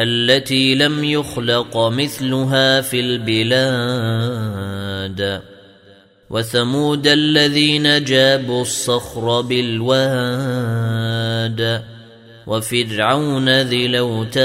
التي لم يخلق مثلها في البلاد. وثمود الذين جابوا الصخر بالواد. وفرعون ذي الأوتاد.